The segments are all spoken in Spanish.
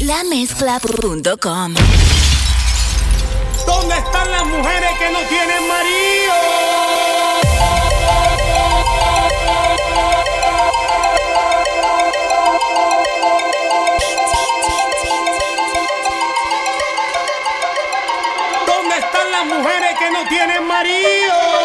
lamezcla.com. ¿Dónde están las mujeres que no tienen marido? ¿Dónde están las mujeres que no tienen marido?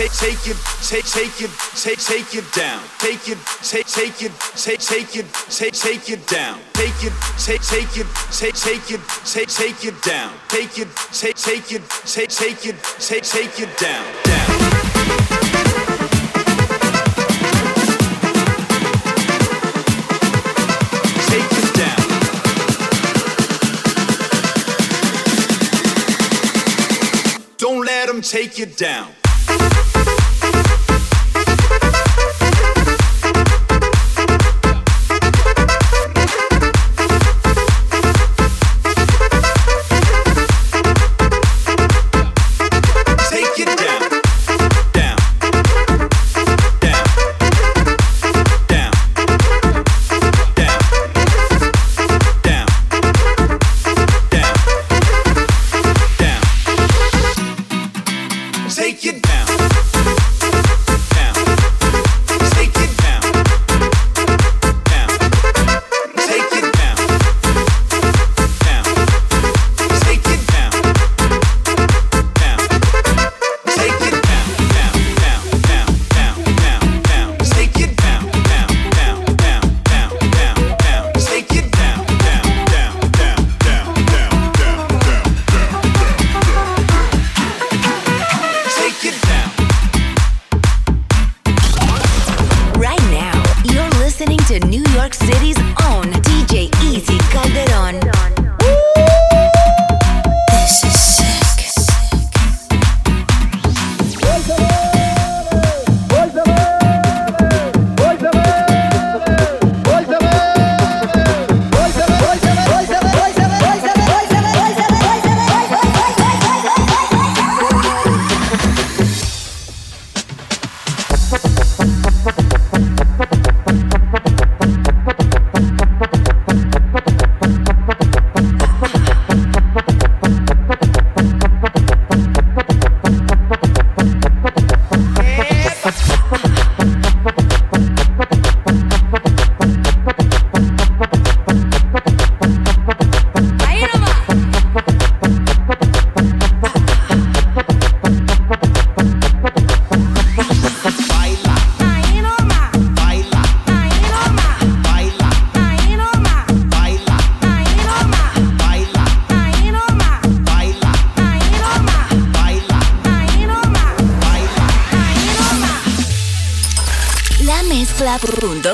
Take take, it, take, take it, take, take it down. Take it, take, take it, take, take it, take, take it down. Take it, take, take it, take, take it, take, take it down. Take it, take, take it, take, take it, take, take it down, down. Take you down. Thank you.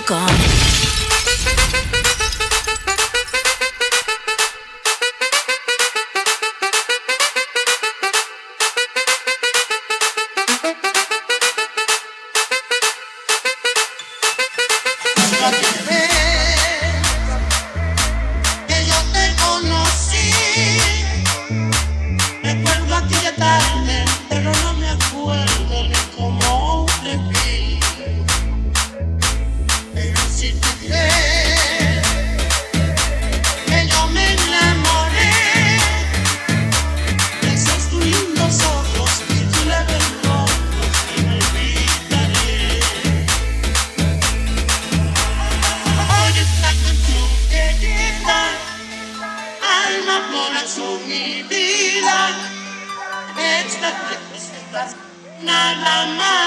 gone. la la la.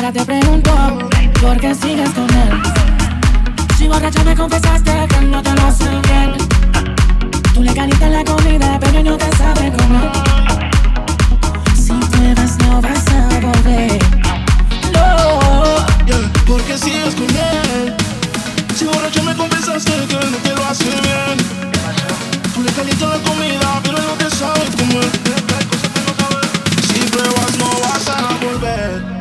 Ahora te pregunto, ¿por qué sigues con él? Si borracha me confesaste que no te lo hace bien. Tú le calientas la comida, pero no te sabe comer. Si te vas, no vas a volver. No, ¿por qué sigues con él? Si borracha me confesaste que no te lo hace bien. Tú le calientas la comida, pero no te sabe comer. Si pruebas, no vas a volver.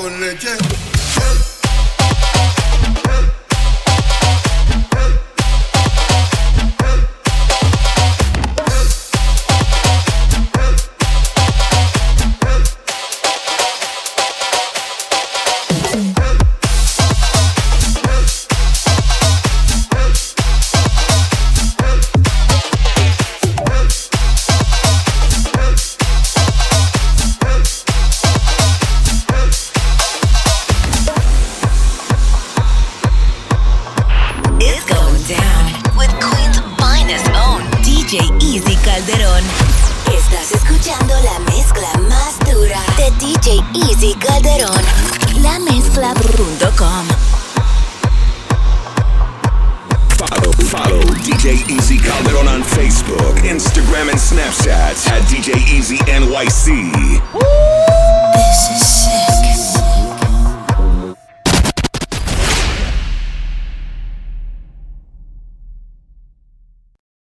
Con leche. Calderón. Estás escuchando la mezcla más dura de DJ Easy Calderón. La mezcla.com. Follow, follow DJ Easy Calderon on Facebook, Instagram, and Snapchat at DJ Easy NYC. This is sick.